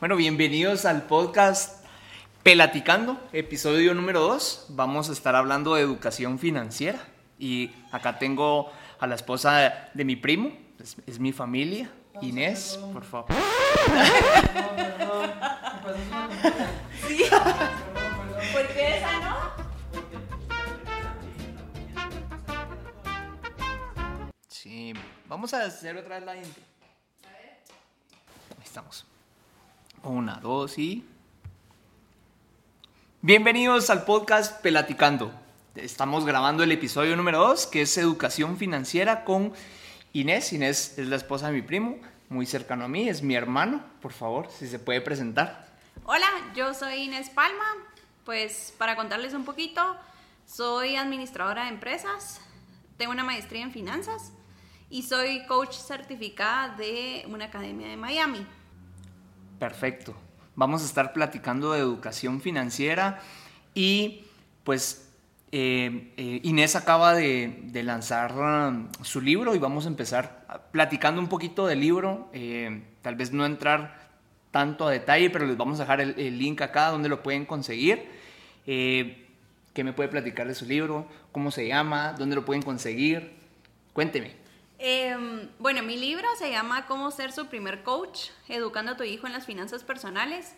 Bueno, bienvenidos al podcast Pelaticando, episodio número 2. Vamos a estar hablando de educación financiera. Y acá tengo a la esposa de, mi primo, es, mi familia, Inés, por favor. Sí. ¿Por qué esa no? Sí, vamos a hacer otra vez la intro. Ahí estamos. Una, dos y... Bienvenidos al podcast Pelaticando. Estamos grabando el episodio número 2, que es Educación Financiera con Inés. Inés es la esposa de mi primo, muy cercano a mí, es mi hermano. Por favor, si se puede presentar. Hola, yo soy Inés Palma. Pues para contarles un poquito, soy administradora de empresas, tengo una maestría en finanzas y soy coach certificada de una academia de Miami. Perfecto. Vamos a estar platicando de educación financiera y pues eh, eh, Inés acaba de, lanzar um, su libro y vamos a empezar platicando un poquito del libro, eh, tal vez no entrar tanto a detalle, pero les vamos a dejar el, link acá donde lo pueden conseguir. ¿Qué me puede platicar de su libro? ¿Cómo se llama? ¿Dónde lo pueden conseguir? Cuénteme. Em, bueno, mi libro se llama Cómo ser su primer coach, educando a tu hijo en las finanzas personales.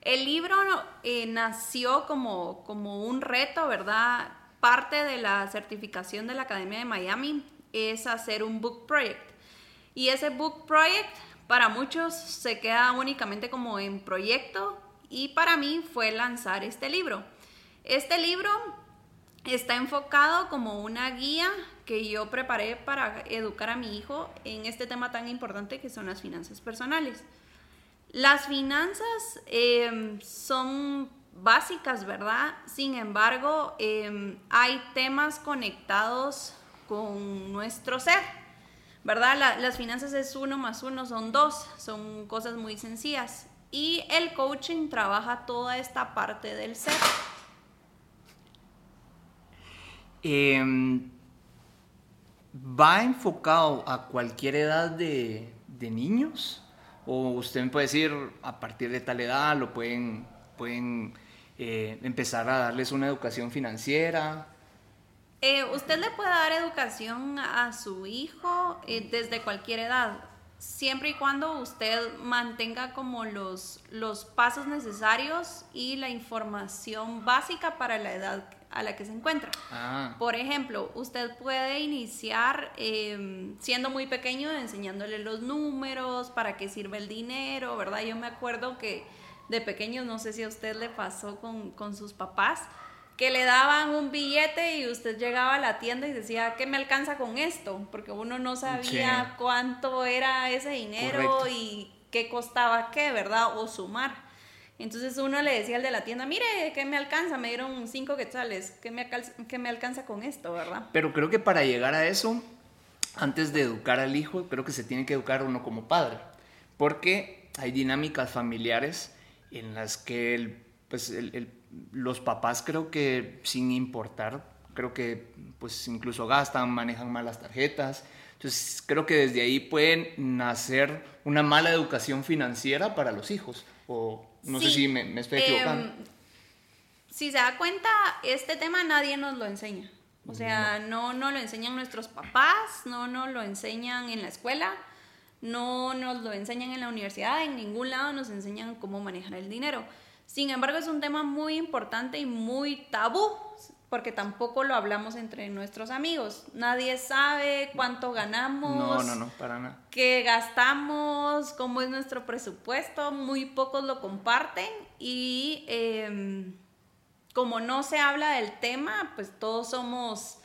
El libro eh, nació como, como un reto, ¿verdad? Parte de la certificación de la Academia de Miami es hacer un book project. Y ese book project para muchos se queda únicamente como en proyecto y para mí fue lanzar este libro. Este libro está enfocado como una guía que yo preparé para educar a mi hijo en este tema tan importante que son las finanzas personales. Las finanzas em, son básicas, ¿verdad? Sin embargo, em, hay temas conectados con nuestro ser, ¿verdad? las finanzas es uno más uno, son dos, son cosas muy sencillas. Y el coaching trabaja toda esta parte del ser. Em, ¿Va enfocado a cualquier edad de, niños? ¿O usted me puede decir, a partir de tal edad lo pueden, pueden eh, empezar a darles una educación financiera? Eh, usted le puede dar educación a su hijo eh, desde cualquier edad, siempre y cuando usted mantenga como los, los pasos necesarios y la información básica para la edad a la que se encuentra. Ah. Por ejemplo, usted puede iniciar em, siendo muy pequeño enseñándole los números, para qué sirve el dinero, ¿verdad? Yo me acuerdo que de pequeño, no sé si a usted le pasó con, con sus papás, que le daban un billete y usted llegaba a la tienda y decía, ¿qué me alcanza con esto? Porque uno no sabía cuánto era ese dinero y qué costaba qué, ¿verdad? O sumar. Entonces uno le decía al de la tienda, mire, ¿qué me alcanza? Me dieron cinco quetzales, ¿qué me, ¿qué me alcanza con esto, verdad? Pero creo que para llegar a eso, antes de educar al hijo, creo que se tiene que educar uno como padre, porque hay dinámicas familiares en las que pues los papás creo que sin importar, creo que pues incluso gastan, manejan malas tarjetas, entonces creo que desde ahí pueden nacer una mala educación financiera para los hijos, o no sé si me, estoy equivocando. Em, si se da cuenta, este tema nadie nos lo enseña. O sea, no, no lo enseñan nuestros papás, no nos lo enseñan en la escuela, no nos lo enseñan en la universidad, en ningún lado nos enseñan cómo manejar el dinero. Sin embargo, es un tema muy importante y muy tabú porque tampoco lo hablamos entre nuestros amigos. Nadie sabe cuánto ganamos. No, no, no, para nada. Qué gastamos, cómo es nuestro presupuesto. Muy pocos lo comparten y em, como no se habla del tema, pues todos somos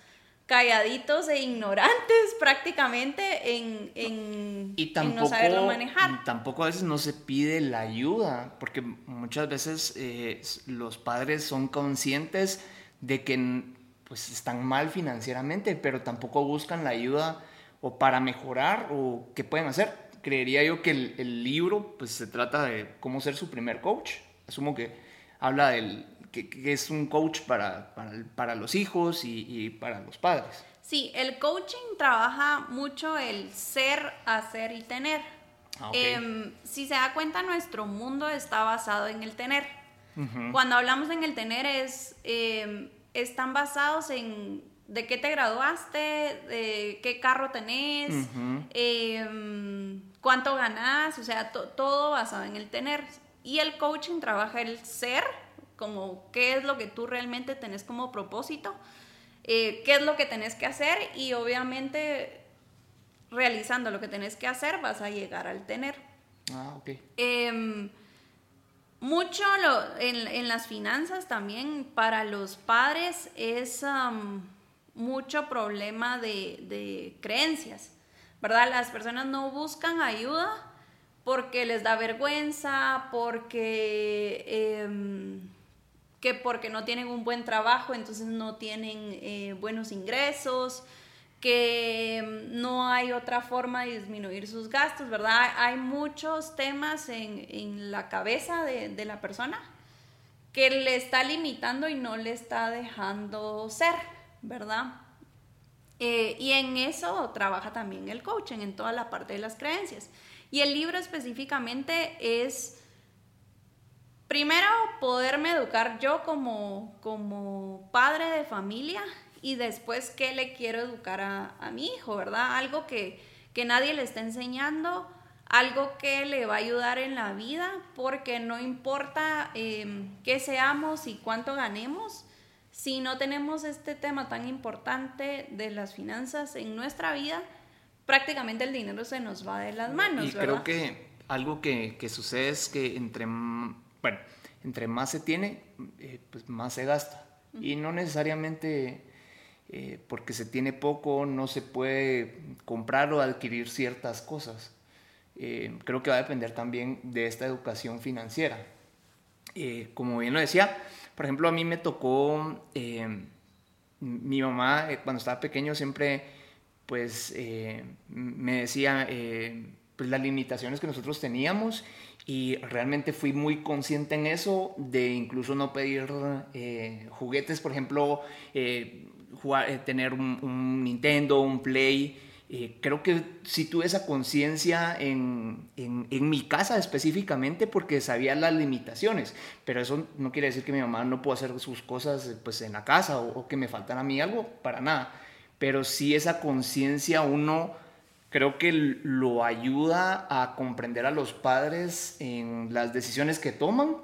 calladitos e ignorantes prácticamente en, en, y tampoco, no saberlo manejar. Tampoco a veces no se pide la ayuda, porque muchas veces eh, los padres son conscientes de que pues están mal financieramente, pero tampoco buscan la ayuda o para mejorar o qué pueden hacer. Creería yo que el, libro pues se trata de cómo ser su primer coach. Asumo que habla del que, es un coach para, para, los hijos y, y, para los padres. Sí, el coaching trabaja mucho el ser, hacer y tener. Ah. Em, si se da cuenta, nuestro mundo está basado en el tener. Cuando hablamos en el tener es, em, están basados en de qué te graduaste, de qué carro tenés, em, cuánto ganás, o sea, to- todo basado en el tener. Y el coaching trabaja el ser, como qué es lo que tú realmente tenés como propósito, eh, qué es lo que tenés que hacer y obviamente realizando lo que tenés que hacer vas a llegar al tener. Ah, ok. Em, mucho lo- en, en las finanzas también para los padres es mucho problema de, de creencias, ¿verdad? Las personas no buscan ayuda porque les da vergüenza, porque, em, que porque no tienen un buen trabajo, entonces no tienen eh, buenos ingresos, que no hay otra forma de disminuir sus gastos, ¿verdad? Hay muchos temas en, en la cabeza de, de la persona que le está limitando y no le está dejando ser, ¿verdad? Eh, y en eso trabaja también el coaching, en toda la parte de las creencias. Y el libro específicamente es, primero, poderme educar yo como, como padre de familia y después qué le quiero educar a, a mi hijo, ¿verdad? Algo que, que nadie le está enseñando, algo que le va a ayudar en la vida, porque no importa eh, qué seamos y cuánto ganemos, si no tenemos este tema tan importante de las finanzas en nuestra vida, prácticamente el dinero se nos va de las manos. Y ¿verdad? creo que algo que, que sucede es que entre, bueno, entre más se tiene, eh, pues más se gasta. Y no necesariamente eh, porque se tiene poco no se puede comprar o adquirir ciertas cosas. Eh, creo que va a depender también de esta educación financiera. Como bien lo decía, por ejemplo, a mí me tocó, mi mamá cuando estaba pequeño siempre pues me decía pues las limitaciones que nosotros teníamos y realmente fui muy consciente en eso de incluso no pedir eh, juguetes, por ejemplo, eh, jugar- eh, tener un, un Nintendo, un Play. Eh, creo que sí tuve esa conciencia en, en, en mi casa específicamente porque sabía las limitaciones, pero eso no quiere decir que mi mamá no pueda hacer sus cosas pues, en la casa o, o que me faltara a mí algo, para nada. Pero sí esa conciencia uno creo que lo ayuda a comprender a los padres en las decisiones que toman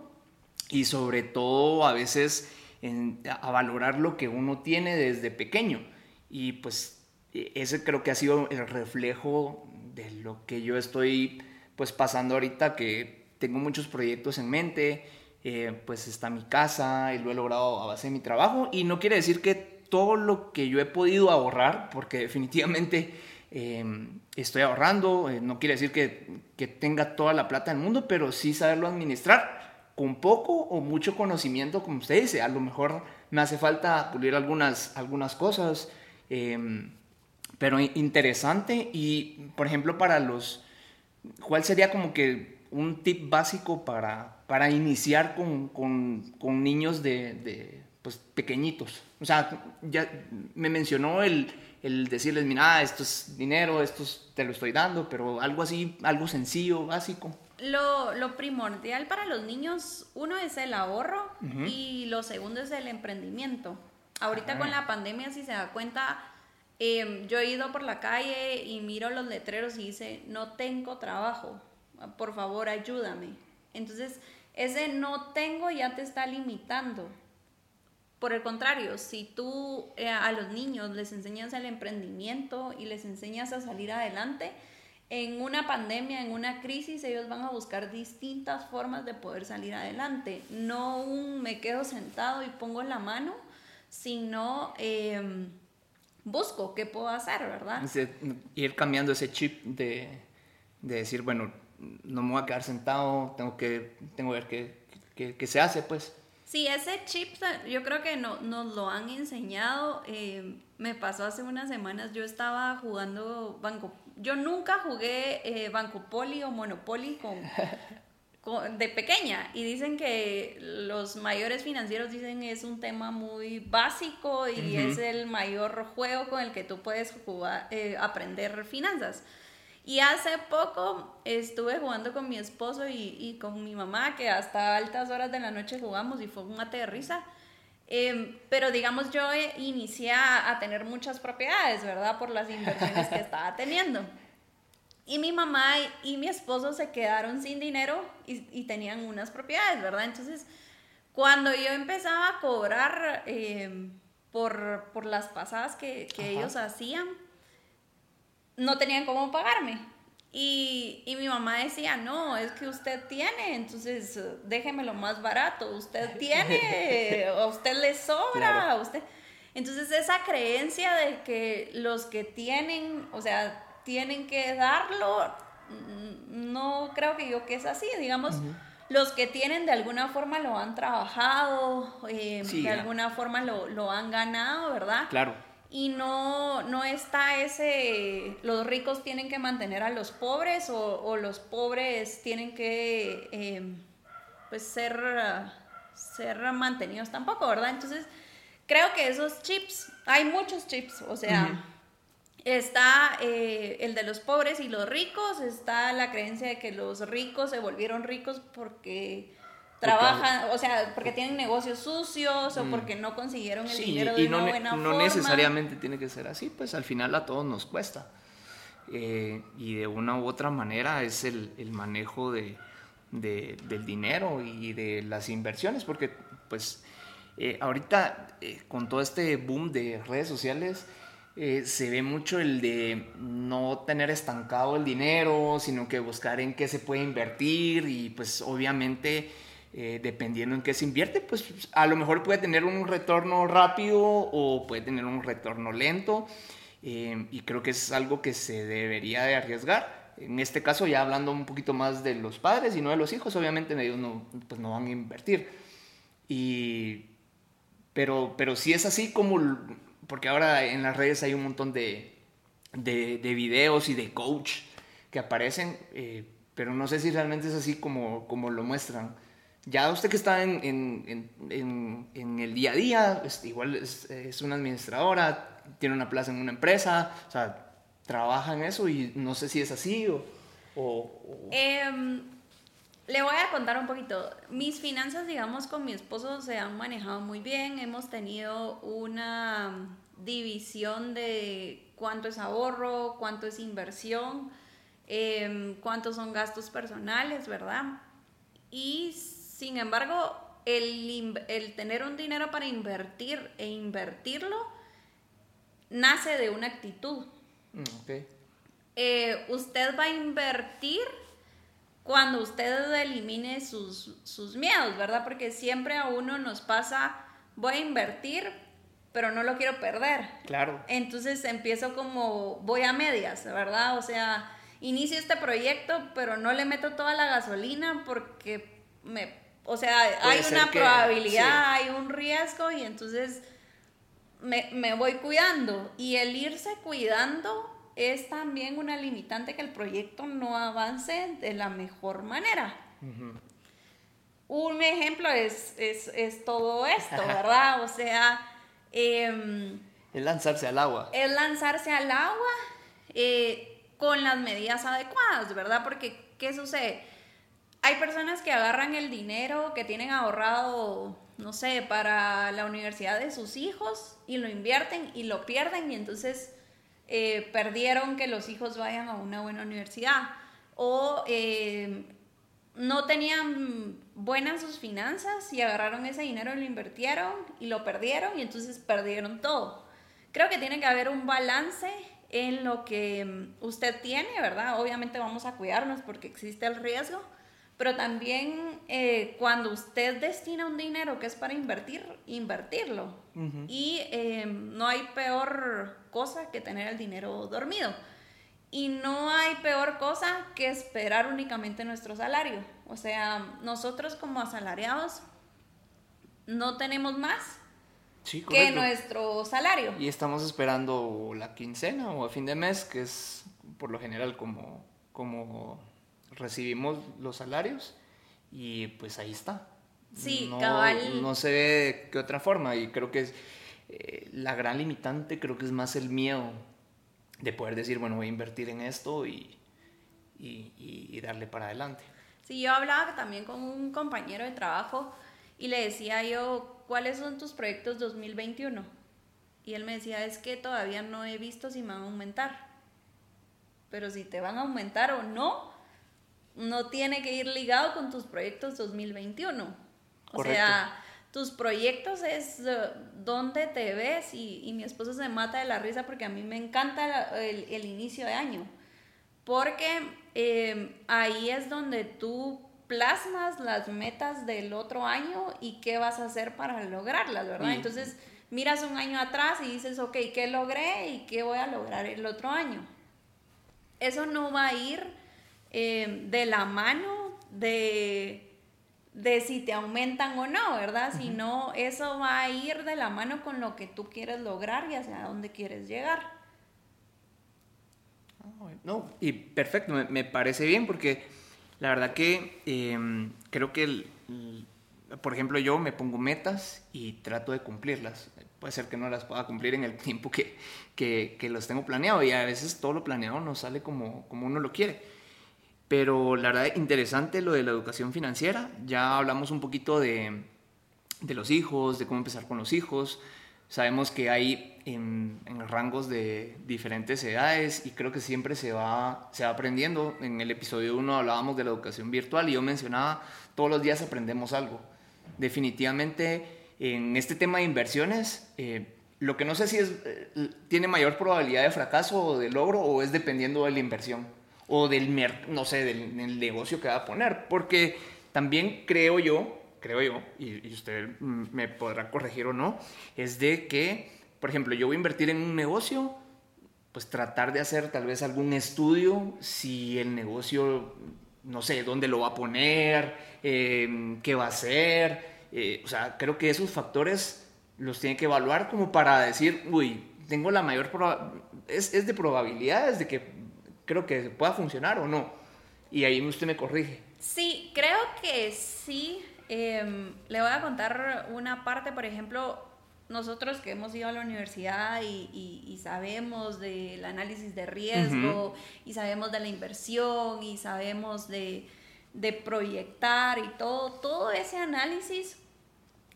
y sobre todo a veces en- a valorar lo que uno tiene desde pequeño. Y pues e- ese creo que ha sido el reflejo de lo que yo estoy pues pasando ahorita, que tengo muchos proyectos en mente, eh, pues está mi casa y lo he logrado a base de mi trabajo y no quiere decir que todo lo que yo he podido ahorrar, porque definitivamente eh, estoy ahorrando, eh, no quiere decir que, que tenga toda la plata del mundo, pero sí saberlo administrar con poco o mucho conocimiento, como usted dice. A lo mejor me hace falta pulir algunas, algunas cosas, eh, pero interesante. Y, por ejemplo, para los, ¿cuál sería como que un tip básico para, para iniciar con, con, con niños de, de, pues, pequeñitos? O sea, ya me mencionó el, el decirles, mira, esto es dinero, esto es- te lo estoy dando, pero algo así, algo sencillo, básico. Lo, lo primordial para los niños, uno es el ahorro y lo segundo es el emprendimiento. Ahorita Ah. con la pandemia, si se da cuenta, em, yo he ido por la calle y miro los letreros y dice, no tengo trabajo, por favor ayúdame. Entonces, ese no tengo ya te está limitando. Por el contrario, si tú eh, a los niños les enseñas el emprendimiento y les enseñas a salir adelante, en una pandemia, en una crisis, ellos van a buscar distintas formas de poder salir adelante. No un me quedo sentado y pongo la mano, sino em, busco qué puedo hacer, ¿verdad? Ir cambiando ese chip de, de decir, bueno, no me voy a quedar sentado, tengo que, tengo que ver qué- qué se hace, pues. Sí, ese chip yo creo que no, nos lo han enseñado. eh, me pasó hace unas semanas, yo estaba jugando Banco... Yo nunca jugué eh, Banco Poli o Monopoly con, con- de pequeña y dicen que los mayores financieros dicen es un tema muy básico y es el mayor juego con el que tú puedes jugar, eh, aprender finanzas. Y hace poco estuve jugando con mi esposo y, y, con mi mamá, que hasta altas horas de la noche jugamos y fue un mate de risa. Em, pero digamos, yo inicié a, a, tener muchas propiedades, ¿verdad? Por las inversiones que estaba teniendo. Y mi mamá y, mi esposo se quedaron sin dinero y, y, tenían unas propiedades, ¿verdad? Entonces, cuando yo empezaba a cobrar eh, por, por, las pasadas que, que ellos hacían, no tenían cómo pagarme. Y, y, mi mamá decía, no, es que usted tiene, entonces déjeme lo más barato, usted tiene, a usted le sobra, a usted... Entonces esa creencia de que los que tienen, o sea, tienen que darlo, no creo que yo que es así, digamos, los que tienen de alguna forma lo han trabajado, eh, de alguna forma lo, lo han ganado, ¿verdad? Claro y no, no está ese, los ricos tienen que mantener a los pobres o, los pobres tienen que em, pues ser, ser mantenidos tampoco, ¿verdad? Entonces, creo que esos chips, hay muchos chips, o sea, está eh, el de los pobres y los ricos, está la creencia de que los ricos se volvieron ricos porque trabajan, o sea, porque tienen negocios sucios o mm. porque no consiguieron el dinero de y no, buena no necesariamente tiene que ser así, pues al final a todos nos cuesta. Eh, y de una u otra manera es el, el manejo de, de, del dinero y de las inversiones, porque pues eh, ahorita eh, con todo este boom de redes sociales, se ve mucho el de no tener estancado el dinero, sino que buscar en qué se puede invertir y pues obviamente eh, dependiendo en qué se invierte, pues a lo mejor puede tener un retorno rápido o puede tener un retorno lento. Eh, y creo que es algo que se debería de arriesgar. En este caso, ya hablando un poquito más de los padres y no de los hijos, obviamente ellos no, pues no van a invertir. Y, pero, pero si es así como, porque ahora en las redes hay un montón de, de, de videos y de coach que aparecen, eh, pero no sé si realmente es así como, como lo muestran ya usted que está en, en, en, el día a día, igual es, es, una administradora, tiene una plaza en una empresa, o sea, trabaja en eso y no sé si es así o... o, em, le voy a contar un poquito. Mis finanzas, digamos, con mi esposo se han manejado muy bien. Hemos tenido una división de cuánto es ahorro, cuánto es inversión, eh, cuántos son gastos personales, ¿verdad? Y sin embargo, el, tener un dinero para invertir e invertirlo nace de una actitud. Mm, eh, usted va a invertir cuando usted elimine sus, sus, miedos, ¿verdad? Porque siempre a uno nos pasa, voy a invertir, pero no lo quiero perder. Claro. Entonces empiezo como, voy a medias, ¿verdad? O sea, inicio este proyecto, pero no le meto toda la gasolina porque me o sea, hay una probabilidad, hay un riesgo y entonces me, voy cuidando. Y el irse cuidando es también una limitante que el proyecto no avance de la mejor manera. Un ejemplo es, es, todo esto, ¿verdad? O sea... Eh, es lanzarse al agua. Es lanzarse al agua eh, con las medidas adecuadas, ¿verdad? Porque, ¿qué sucede? Hay personas que agarran el dinero que tienen ahorrado, no sé, para la universidad de sus hijos y lo invierten y lo pierden y entonces eh, perdieron que los hijos vayan a una buena universidad. O eh, no tenían buenas sus finanzas y agarraron ese dinero y lo invirtieron y lo perdieron y entonces perdieron todo. Creo que tiene que haber un balance en lo que usted tiene, ¿verdad? Obviamente vamos a cuidarnos porque existe el riesgo pero también eh, cuando usted destina un dinero que es para invertir, invertirlo. Y eh, no hay peor cosa que tener el dinero dormido. Y no hay peor cosa que esperar únicamente nuestro salario. O sea, nosotros como asalariados no tenemos más que nuestro salario. Y estamos esperando la quincena o a fin de mes, que es por lo general como, como recibimos los salarios y pues ahí está. Sí, no, cabal. No se ve de qué otra forma y creo que es eh, la gran limitante, creo que es más el miedo de poder decir, bueno, voy a invertir en esto y, y, darle para adelante. Sí, yo hablaba también con un compañero de trabajo y le decía yo, ¿cuáles son tus proyectos 2021? Y él me decía, es que todavía no he visto si me van a aumentar. Pero si te van a aumentar o no, no tiene que ir ligado con tus proyectos 2021. O sea, tus proyectos es uh, dónde te ves y, mi esposo se mata de la risa porque a mí me encanta el, inicio de año. Porque em, ahí es donde tú plasmas las metas del otro año y qué vas a hacer para lograrlas, ¿verdad? Entonces miras un año atrás y dices, ok, ¿qué logré y qué voy a lograr el otro año? Eso no va a ir em, de la mano de de si te aumentan o no, ¿verdad? Si no, eso va a ir de la mano con lo que tú quieres lograr y hacia dónde quieres llegar. Ah, no, y perfecto, me, parece bien porque la verdad que em, creo que, por ejemplo, yo me pongo metas y trato de cumplirlas. Puede ser que no las pueda cumplir en el tiempo que, que, que los tengo planeado y a veces todo lo planeado no sale como, como uno lo quiere. Pero la verdad, interesante lo de la educación financiera. Ya hablamos un poquito de, de los hijos, de cómo empezar con los hijos. Sabemos que hay en, en, rangos de diferentes edades y creo que siempre se va, se va aprendiendo. En el episodio 1 hablábamos de la educación virtual y yo mencionaba, todos los días aprendemos algo. Definitivamente en este tema de inversiones, eh, lo que no sé si es, eh, tiene mayor probabilidad de fracaso o de logro o es dependiendo de la inversión o del, no sé, del, negocio que va a poner. Porque también creo yo, creo yo, y, usted me podrá corregir o no, es de que, por ejemplo, yo voy a invertir en un negocio, pues tratar de hacer tal vez algún estudio si el negocio, no sé, dónde lo va a poner, em, qué va a hacer. Eh, o sea, creo que esos factores los tiene que evaluar como para decir, uy, tengo la mayor es, es de probabilidades de que creo que pueda funcionar o no. Y ahí usted me corrige. Sí, creo que sí. Em, le voy a contar una parte, por ejemplo, nosotros que hemos ido a la universidad y, sabemos del análisis de riesgo y sabemos de la inversión y sabemos de, de, proyectar y todo, todo ese análisis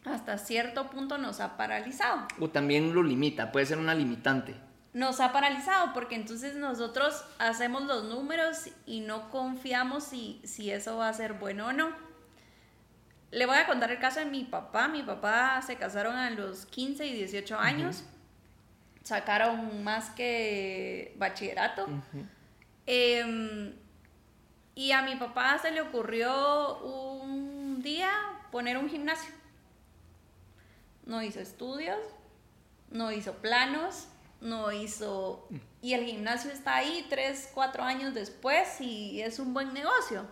hasta cierto punto nos ha paralizado. O también lo limita, puede ser una limitante nos ha paralizado porque entonces nosotros hacemos los números y no confiamos si, si eso va a ser bueno o no. Le voy a contar el caso de mi papá. Mi papá se casaron a los 15 y 18 años. Sacaron más que bachillerato. Em, y a mi papá se le ocurrió un día poner un gimnasio. No hizo estudios, no hizo planos, no hizo... Y el gimnasio está ahí tres, cuatro años después y es un buen negocio.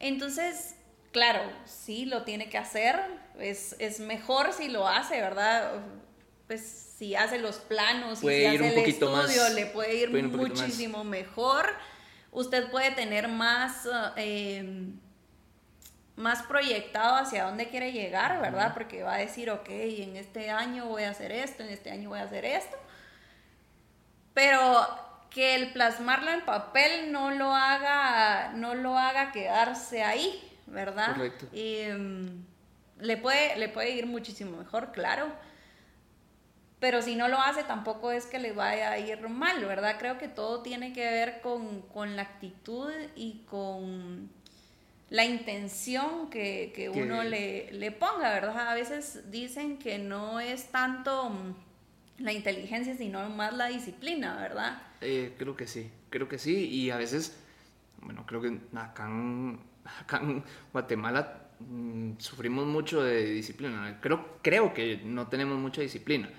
Entonces, claro, sí lo tiene que hacer, es, mejor si lo hace, ¿verdad? Pues si hace los planos, y si hace el estudio, le puede ir muchísimo mejor. Usted puede tener más... Eh, más proyectado hacia dónde quiere llegar, ¿verdad? Porque va a decir, ok, en este año voy a hacer esto, en este año voy a hacer esto pero que el plasmarlo en papel no lo haga, no lo haga quedarse ahí, ¿verdad? Correcto. Y, mm, le, puede, le puede ir muchísimo mejor, claro. Pero si no lo hace, tampoco es que le vaya a ir mal, ¿verdad? Creo que todo tiene que ver con, la actitud y con la intención que, uno le, le ponga, ¿verdad? A veces dicen que no es tanto mm, la inteligencia, sino más la disciplina, ¿verdad? Eh, creo que sí, creo que sí. Y a veces, bueno, creo que acá en, Guatemala mm, sufrimos mucho de disciplina. Creo, creo que no tenemos mucha disciplina.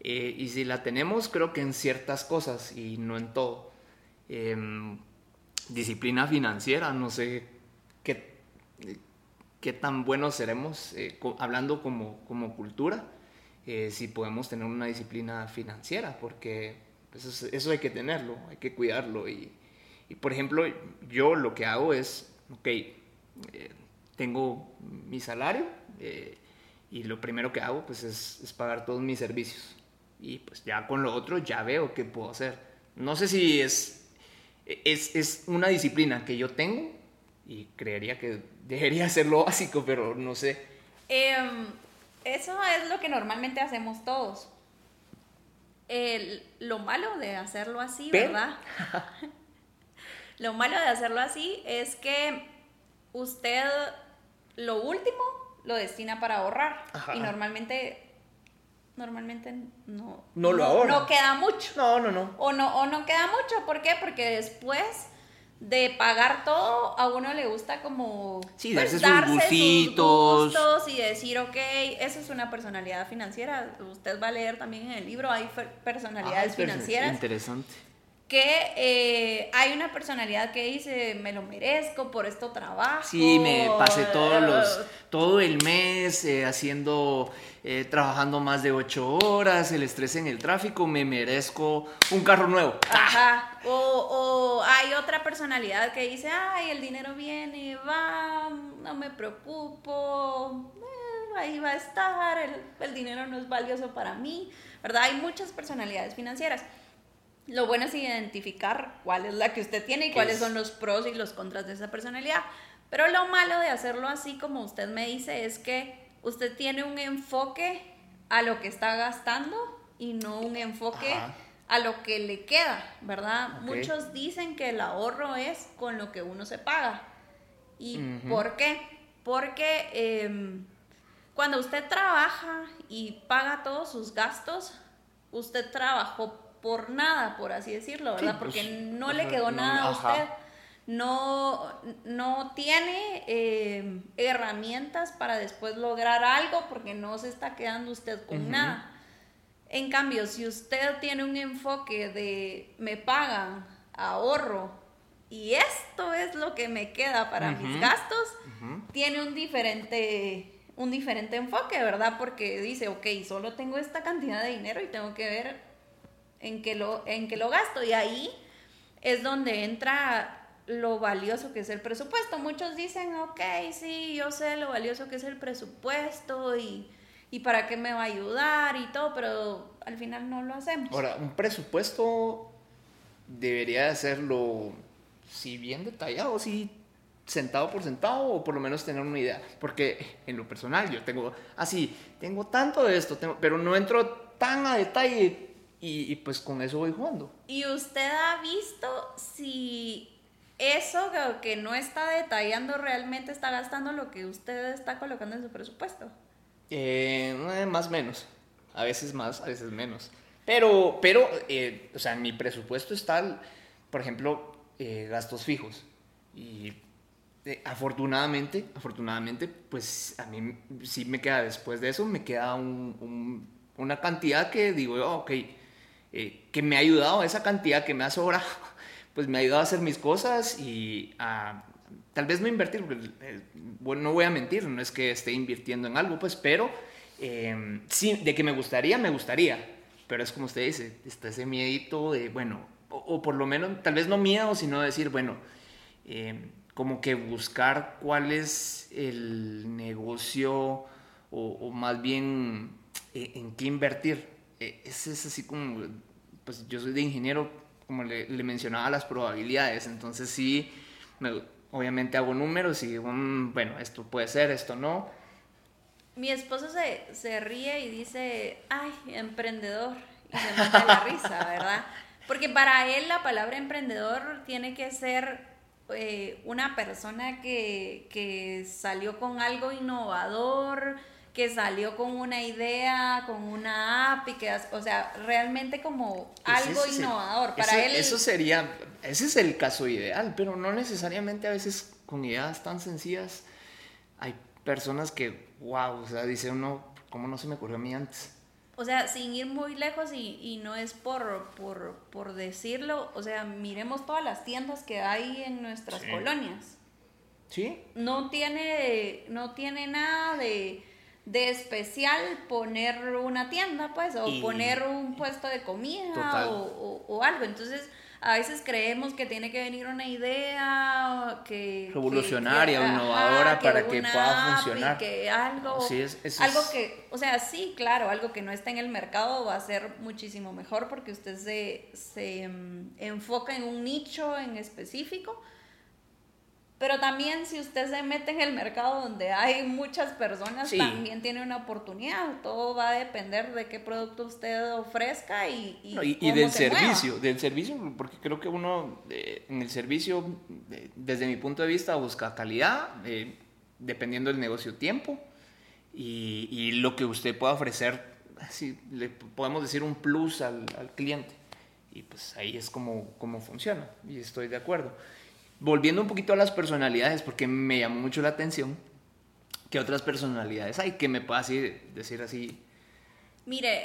Eh, y si la tenemos, creo que en ciertas cosas y no en todo. Em, disciplina financiera, no sé qué, qué tan buenos seremos eh, hablando como, como cultura eh, si podemos tener una disciplina financiera, porque pues, eso, hay que tenerlo, hay que cuidarlo. Y, por ejemplo, yo lo que hago es, ok, eh, tengo mi salario eh, y lo primero que hago pues es, pagar todos mis servicios. Y pues ya con lo otro ya veo qué puedo hacer. No sé si es es, es una disciplina que yo tengo y creería que debería ser lo básico, pero no sé. Em, eso es lo que normalmente hacemos todos. El, lo malo de hacerlo así, ¿verdad? lo malo de hacerlo así es que usted lo último lo destina para ahorrar. Y normalmente normalmente no no lo ahorra. No queda mucho. No, no, no. O no o no queda mucho, ¿por qué? Porque después de pagar todo, a uno le gusta como sí, pues, darse, sus, gustos y decir, ok, eso es una personalidad financiera. Usted va a leer también en el libro, hay personalidades ah, financieras. Interesante que eh, hay una personalidad que dice, me lo merezco, por esto trabajo. Sí, me pasé todos los, todo el mes eh, haciendo, eh, trabajando más de ocho horas, el estrés en el tráfico, me merezco un carro nuevo. Ajá. O, o hay otra personalidad que dice, ay, el dinero viene, va, no me preocupo, ahí va a estar, el, el dinero no es valioso para mí, ¿verdad? Hay muchas personalidades financieras. Lo bueno es identificar cuál es la que usted tiene y cuáles son los pros y los contras de esa personalidad. Pero lo malo de hacerlo así como usted me dice es que usted tiene un enfoque a lo que está gastando y no un enfoque a lo que le queda, ¿verdad? Muchos dicen que el ahorro es con lo que uno se paga. ¿Y por qué? Porque em, cuando usted trabaja y paga todos sus gastos, usted trabajó por nada, por así decirlo, ¿verdad? Porque pues, no le quedó nada a usted. No, no tiene eh, herramientas para después lograr algo porque no se está quedando usted con nada. En cambio, si usted tiene un enfoque de me pagan, ahorro y esto es lo que me queda para mis gastos, tiene un diferente un diferente enfoque, ¿verdad? Porque dice, ok, solo tengo esta cantidad de dinero y tengo que ver en que lo, en que lo gasto. Y ahí es donde entra lo valioso que es el presupuesto. Muchos dicen, ok, sí, yo sé lo valioso que es el presupuesto y, y para qué me va a ayudar y todo, pero al final no lo hacemos. Ahora, un presupuesto debería hacerlo, si bien detallado, si centavo por centavo o por lo menos tener una idea. Porque en lo personal yo tengo, así, tengo tanto de esto, pero no entro tan a detalle y, pues con eso voy jugando. ¿Y usted ha visto si eso que no está detallando realmente está gastando lo que usted está colocando en su presupuesto? Eh, eh más o menos. A veces más, a veces menos. Pero, pero eh, o sea, en mi presupuesto está, por ejemplo, eh, gastos fijos. Y afortunadamente, afortunadamente, pues a mí sí me queda después de eso, me queda un, una cantidad que digo, ok, eh, que me ha ayudado, esa cantidad que me ha sobrado, pues me ha ayudado a hacer mis cosas y a tal vez no invertir, eh, bueno, no voy a mentir, no es que esté invirtiendo en algo, pues, pero eh, sí, de que me gustaría, me gustaría, pero es como usted dice, está ese miedito de, bueno, o, por lo menos, tal vez no miedo, sino decir, bueno, como que buscar cuál es el negocio o, más bien en qué invertir. eh, es, es así como, pues yo soy de ingeniero, como le, mencionaba, las probabilidades, entonces sí, obviamente hago números y mm, bueno, esto puede ser, esto no. Mi esposo se, se ríe y dice, ay, emprendedor, y se mata la risa, ¿verdad? Porque para él la palabra emprendedor tiene que ser eh, una persona que, que, salió con algo innovador, que salió con una idea, con una app y que, o sea, realmente como algo innovador. Para él... Eso sería, ese es el caso ideal, pero no necesariamente a veces con ideas tan sencillas hay personas que, wow, o sea, dice uno, ¿cómo no se me ocurrió a mí antes? O sea, sin ir muy lejos y, y no es por, por, por, decirlo, o sea, miremos todas las tiendas que hay en nuestras colonias. ¿Sí? No tiene, no tiene nada de de especial poner una tienda, pues, o poner un puesto de comida o, algo. Entonces, a veces creemos que tiene que venir una idea que revolucionaria, que- innovadora para que pueda funcionar. que algo, Sí, es- eso algo que, o sea, sí, claro, algo que no está en el mercado va a ser muchísimo mejor porque usted se, se mm, enfoca en un nicho en específico. Pero también si usted se mete en el mercado donde hay muchas personas, Sí. también tiene una oportunidad. Todo va a depender de qué producto usted ofrezca y, y, No, y, y cómo del se mueva. servicio, del servicio, porque creo que uno eh, en el servicio, eh, desde mi punto de vista, busca calidad, eh, dependiendo del negocio, tiempo y, y lo que usted pueda ofrecer, así le podemos decir un plus al, al cliente. Y pues ahí es como, como funciona, y estoy de acuerdo. Volviendo un poquito a las personalidades, porque me llamó mucho la atención que otras personalidades hay que me pueda así, decir así, Mire,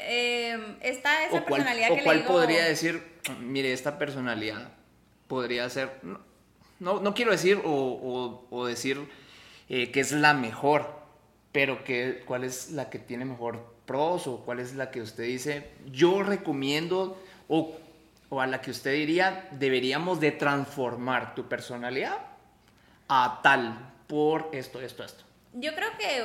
eh, esa o cuál, personalidad o que cuál le digo. podría decir, mire, esta personalidad podría ser, no, no, no quiero decir o, o- o decir eh, que es la mejor, pero que, cuál es la que tiene mejor pros o cuál es la que usted dice, yo recomiendo o, o a la que usted diría, deberíamos de transformar tu personalidad a tal por esto, esto, esto. Yo creo que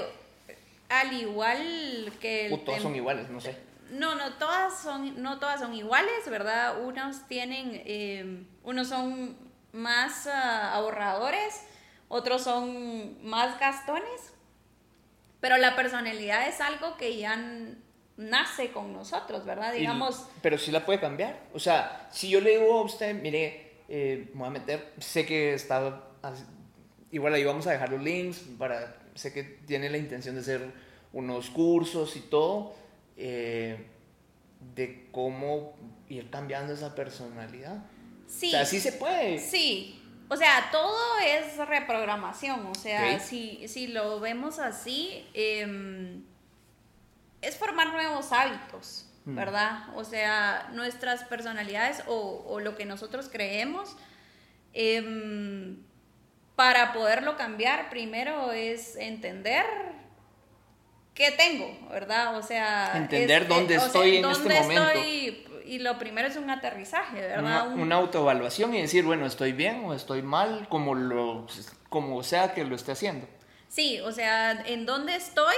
al igual que el O todas son iguales, no sé. No, no todas son, no todas son iguales, ¿verdad? Unos tienen, eh, unos son más ah, ahorradores, otros son más gastones, pero la personalidad es algo que ya nace con nosotros, ¿verdad? Y- Digamos, pero sí la puede cambiar. O sea, si yo le digo a usted, mire, eh, me voy a meter, sé que está, igual ahí vamos a dejar los links, para, sé que tiene la intención de hacer unos cursos y todo, eh, de cómo ir cambiando esa personalidad. sí. O sea, sí se puede. Sí, o sea, todo es reprogramación, o sea, si, si lo vemos así, em, es formar nuevos hábitos, Mm. ¿verdad? O sea, nuestras personalidades o, o lo que nosotros creemos, em, para poderlo cambiar, primero es entender qué tengo, ¿verdad? O sea, Entender es- dónde o sea, estoy en este momento. estoy, y lo primero es un aterrizaje, ¿verdad? Un- una autoevaluación y decir, bueno, estoy bien o estoy mal, como, lo, como sea que lo esté haciendo. Sí, o sea, en dónde estoy,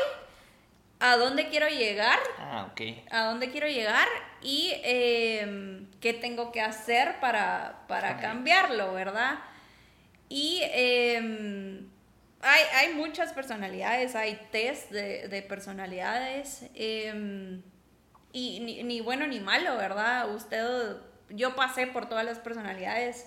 a dónde quiero llegar, Ah, ok. a dónde quiero llegar y eh, qué tengo que hacer para, para cambiarlo, ¿verdad? Y eh, hay, hay muchas personalidades, hay test de, de personalidades eh, y ni, ni bueno ni malo, ¿verdad? Usted, yo pasé por todas las personalidades.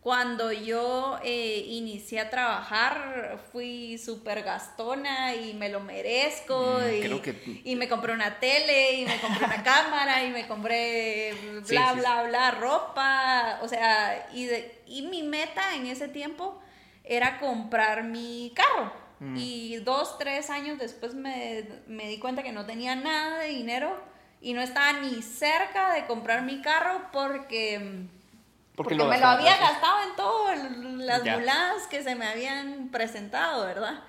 Cuando yo eh, inicié a trabajar fui súper gastona y me lo merezco Mm, y, creo que- y me compré una tele y me compré una cámara y me compré bla, Sí, sí, bla, bla, ropa. O sea, y, de- y mi meta en ese tiempo era comprar mi carro. Mm. Y dos, tres años después me, me di cuenta que no tenía nada de dinero y no estaba ni cerca de comprar mi carro porque, porque, me lo había gastado en todas las Ya. muladas que se me habían presentado, ¿verdad?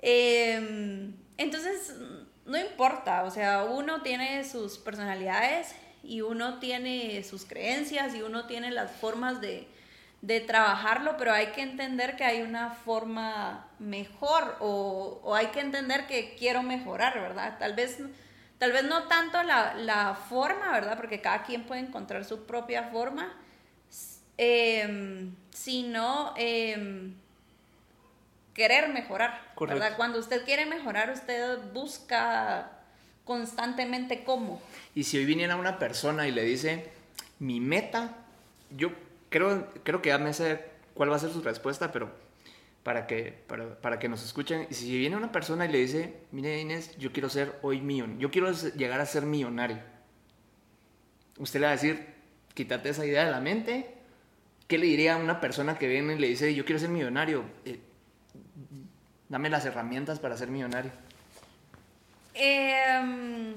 Eh, entonces, no importa, o sea, uno tiene sus personalidades y uno tiene sus creencias y uno tiene las formas de, de trabajarlo, pero hay que entender que hay una forma mejor o, o hay que entender que quiero mejorar, ¿verdad? Tal vez, tal vez no tanto la, la forma, ¿verdad? Porque cada quien puede encontrar su propia forma, eh, sino eh, querer mejorar, Correcto. ¿verdad? Cuando usted quiere mejorar, usted busca constantemente cómo. Y si hoy viniera una persona y le dice, mi meta, yo creo, creo que ya me sé cuál va a ser su respuesta, pero para que, para, para que nos escuchen, y si viene una persona y le dice, mire Inés, yo quiero ser hoy millonario, yo quiero llegar a ser millonario, usted le va a decir, quítate esa idea de la mente, ¿qué le diría a una persona que viene y le dice, yo quiero ser millonario? Eh, dame las herramientas para ser millonario. Em,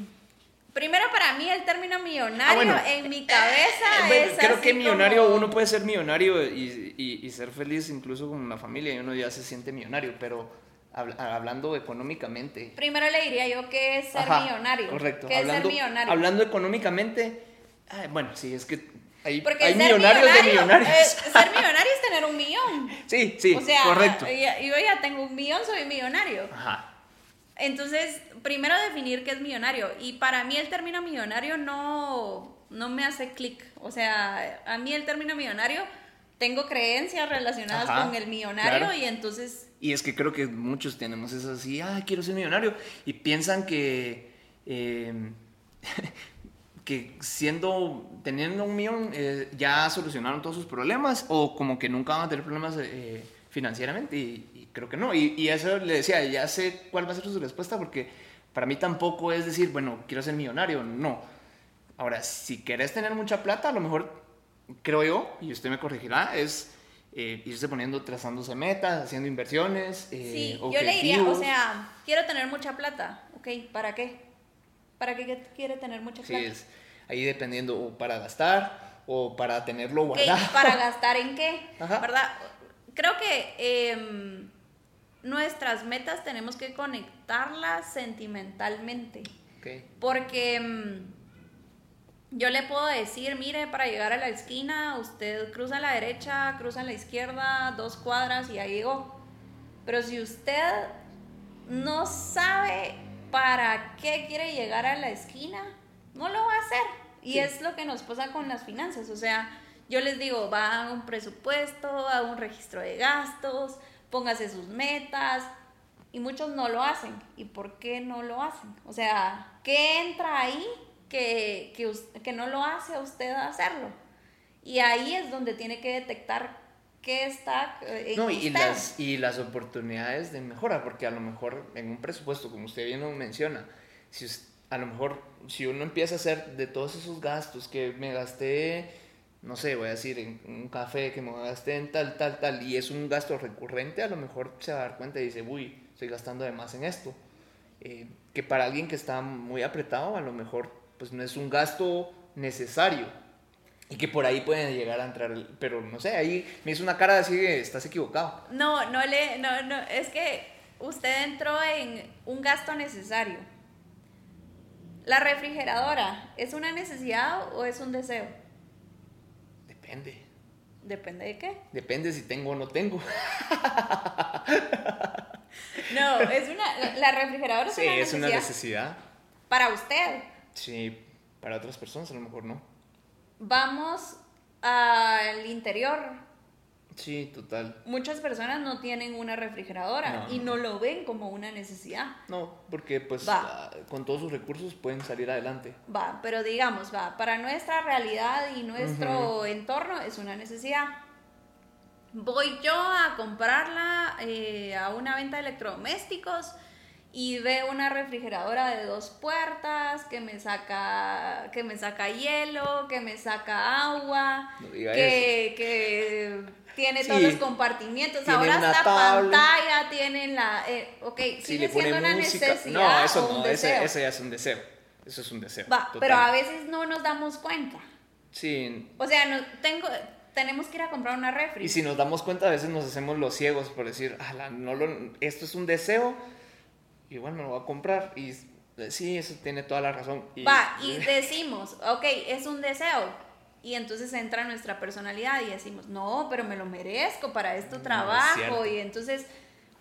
primero para mí el término millonario Ah, bueno. en mi cabeza Eh, bueno, es creo así que millonario, como- uno puede ser millonario y, y- y ser feliz incluso con una familia y uno ya se siente millonario, pero habla- hablando económicamente. Primero le diría yo que es ser Ajá, millonario. Correcto. ¿Qué hablando, es ser millonario? hablando económicamente, bueno, sí, es que Hay, Porque hay ser millonarios de millonario, millonarios. eh, ser millonario es tener un millón. sí, sí, o sea, correcto. yo ya tengo un millón, soy millonario. Ajá. Entonces, primero definir qué es millonario. Y para mí el término millonario no, no me hace clic. O sea, a mí el término millonario, tengo creencias relacionadas Ajá, con el millonario claro. y entonces, Y es que creo que muchos tenemos eso así, ah, quiero ser millonario. Y piensan que, eh, que siendo, teniendo un millón, eh, ya solucionaron todos sus problemas o como que nunca van a tener problemas eh, financieramente. Y, y creo que no. Y, y eso le decía, ya sé cuál va a ser su respuesta porque para mí tampoco es decir, bueno, quiero ser millonario. No. Ahora, si querés tener mucha plata, a lo mejor, creo yo, y usted me corregirá, es eh, irse poniendo, trazándose metas, haciendo inversiones. sí, yo le diría, o sea, quiero tener mucha plata. Ok, ¿para qué? ¿Para qué quiere tener mucha Sí, plata? es ahí dependiendo o para gastar o para tenerlo guardado. ¿Para gastar en qué? Ajá. ¿Verdad? Creo que em, nuestras metas tenemos que conectarlas sentimentalmente. Porque em, yo le puedo decir, mire, para llegar a la esquina, usted cruza a la derecha, cruza a la izquierda, dos cuadras y ahí llegó. Pero si usted no sabe para qué quiere llegar a la esquina, no lo va a hacer. Y Sí. es lo que nos pasa con las finanzas. O sea, yo les digo, va a un presupuesto, a un registro de gastos, póngase sus metas. Y muchos no lo hacen. ¿Y por qué no lo hacen? O sea, ¿qué entra ahí que, que, que no lo hace a usted hacerlo? Y ahí es donde tiene que detectar qué está eh, en No, y, las, y las oportunidades de mejora, porque a lo mejor en un presupuesto, como usted bien lo menciona, si a lo mejor si uno empieza a hacer de todos esos gastos que me gasté, no sé, voy a decir, en un café que me gasté en tal, tal, tal, y es un gasto recurrente, a lo mejor se va a dar cuenta y dice, uy, estoy gastando de más en esto. Eh, que para alguien que está muy apretado, a lo mejor pues no es un gasto necesario. Y que por ahí pueden llegar a entrar, pero no sé, ahí me hizo una cara así de, estás equivocado. No, no le, no, no, es que usted entró en un gasto necesario. La refrigeradora, ¿es una necesidad o es un deseo? Depende. Depende de qué. Depende si tengo o no tengo. No, es una, la- refrigeradora es Sí, una es necesidad una necesidad. para usted. Sí, para otras personas a lo mejor no. Vamos al interior. Sí, total. Muchas personas no tienen una refrigeradora No, y no. no lo ven como una necesidad. No, porque pues Va. ah, con todos sus recursos pueden salir adelante. Va, pero digamos, va, para nuestra realidad y nuestro entorno es una necesidad. Voy yo a comprarla eh, a una venta de electrodomésticos y veo una refrigeradora de dos puertas que me saca, que me saca hielo, que me saca agua, No que, que tiene todos los compartimientos. Tiene Ahora hasta tabla. pantalla, tienen la... eh, ok, Si sigue le siendo una música. necesidad No, eso o un no, ese, deseo. ese ya es un deseo. Eso es un deseo. Va, pero a veces no nos damos cuenta. Sí. O sea, no, tengo, tenemos que ir a comprar una refri. Y si nos damos cuenta, a veces nos hacemos los ciegos por decir, "Ala, no lo, esto es un deseo, igual me lo voy a comprar. Y eh, sí, eso tiene toda la razón. Y, Va, y decimos, ok, es un deseo. Y entonces entra nuestra personalidad y decimos, no, pero me lo merezco, para esto es trabajo. y entonces,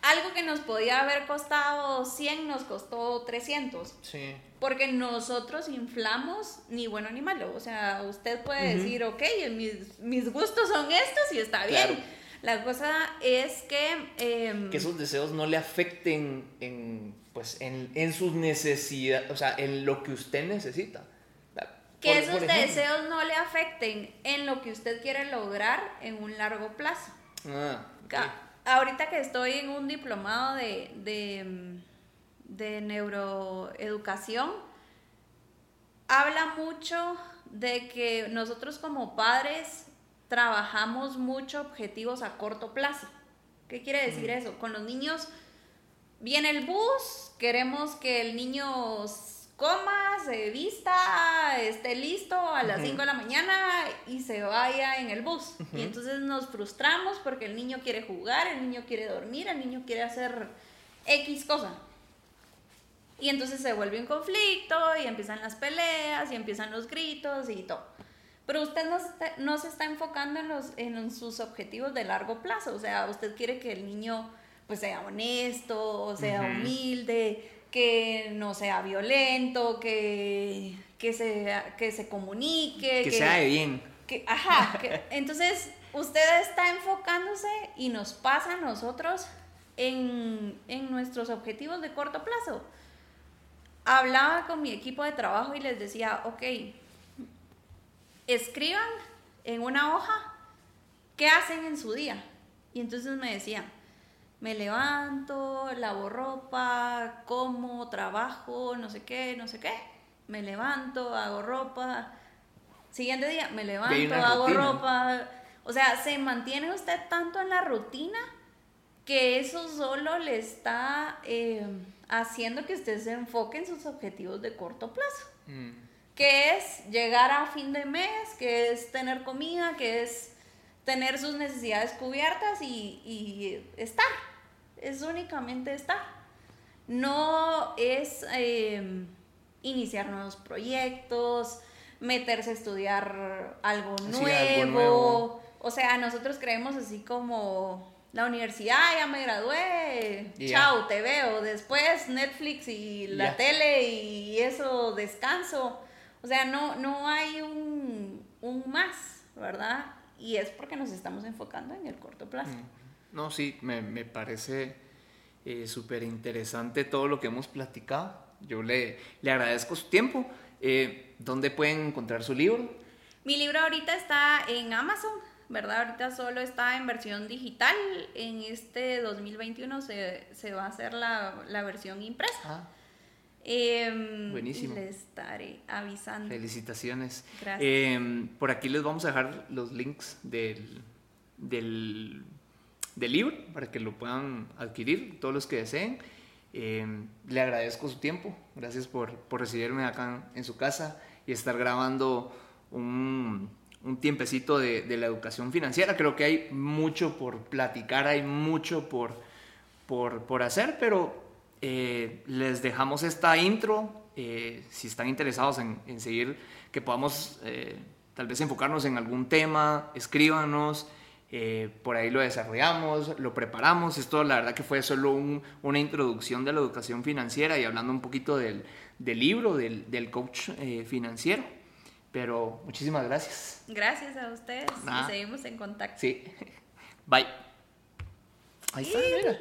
algo que nos podía haber costado 100 nos costó 300. Sí. Porque nosotros inflamos ni bueno ni malo. O sea, usted puede decir, ok, mis, mis gustos son estos y está Claro. bien. La cosa es que... em, que esos deseos no le afecten en, pues, en, en sus necesidades, o sea, en lo que usted necesita. que Por- esos por deseos no le afecten en lo que usted quiere lograr en un largo plazo. Ah, Ahorita que estoy en un diplomado de, de, mm, de neuroeducación, habla mucho de que nosotros como padres trabajamos mucho objetivos a corto plazo. ¿Qué quiere decir eso? Con los niños viene el bus, queremos que el niño coma, se vista, esté listo a las Ujú. 5 de la mañana y se vaya en el bus. Y entonces nos frustramos porque el niño quiere jugar, el niño quiere dormir, el niño quiere hacer X cosa. Y entonces se vuelve un conflicto y empiezan las peleas y empiezan los gritos y todo. Pero usted no, no se está enfocando en, los, en sus objetivos de largo plazo. O sea, usted quiere que el niño pues sea honesto, o sea humilde, que no sea violento, que, que, se, que se comunique. Que, sea de bien. Que, ajá, entonces usted está enfocándose y nos pasa a nosotros en, en nuestros objetivos de corto plazo. Hablaba con mi equipo de trabajo y les decía, ok, escriban en una hoja qué hacen en su día. Y entonces me decían, me levanto, lavo ropa, como, trabajo, no sé qué, no sé qué. Me levanto, hago ropa. Siguiente día, me levanto, hago ropa. O sea, se mantiene usted tanto en la rutina que eso solo le está eh, haciendo que usted se enfoque en sus objetivos de corto plazo. Mm. Que es llegar a fin de mes, que es tener comida, que es tener sus necesidades cubiertas y, y estar es únicamente estar. No es em, iniciar nuevos proyectos, meterse a estudiar algo nuevo. O sea, nosotros creemos así como la universidad, ya me gradué, chao, te veo. Después Netflix y la tele y eso, descanso. O sea, no, no hay un, más, ¿verdad? Y es porque nos estamos enfocando en el corto plazo. No, sí, me, parece eh, súper interesante todo lo que hemos platicado. Yo le, le agradezco su tiempo. Eh, ¿Dónde pueden encontrar su libro? Mi libro ahorita está en Amazon, ¿verdad? Ahorita solo está en versión digital. En este 2021 se, va a hacer la, versión impresa. Ah. Em, Buenísimo. Les estaré avisando. Felicitaciones. Gracias. Em, por aquí les vamos a dejar los links del, del del libro para que lo puedan adquirir todos los que deseen. Eh, le agradezco su tiempo, gracias por, por, recibirme acá en su casa y estar grabando un, un tiempecito de, de, la educación financiera. Creo que hay mucho por platicar, hay mucho por, por, por hacer, pero eh, les dejamos esta intro. Eh, si están interesados en, en seguir, que podamos tal vez enfocarnos en algún tema, escríbanos. Eh, por ahí lo desarrollamos, lo preparamos. Esto la verdad que fue solo una introducción de la educación financiera y hablando un poquito del, libro, del, coach eh, financiero. Pero muchísimas gracias. Gracias a ustedes y seguimos en contacto. Sí. Bye. Ahí está, mira.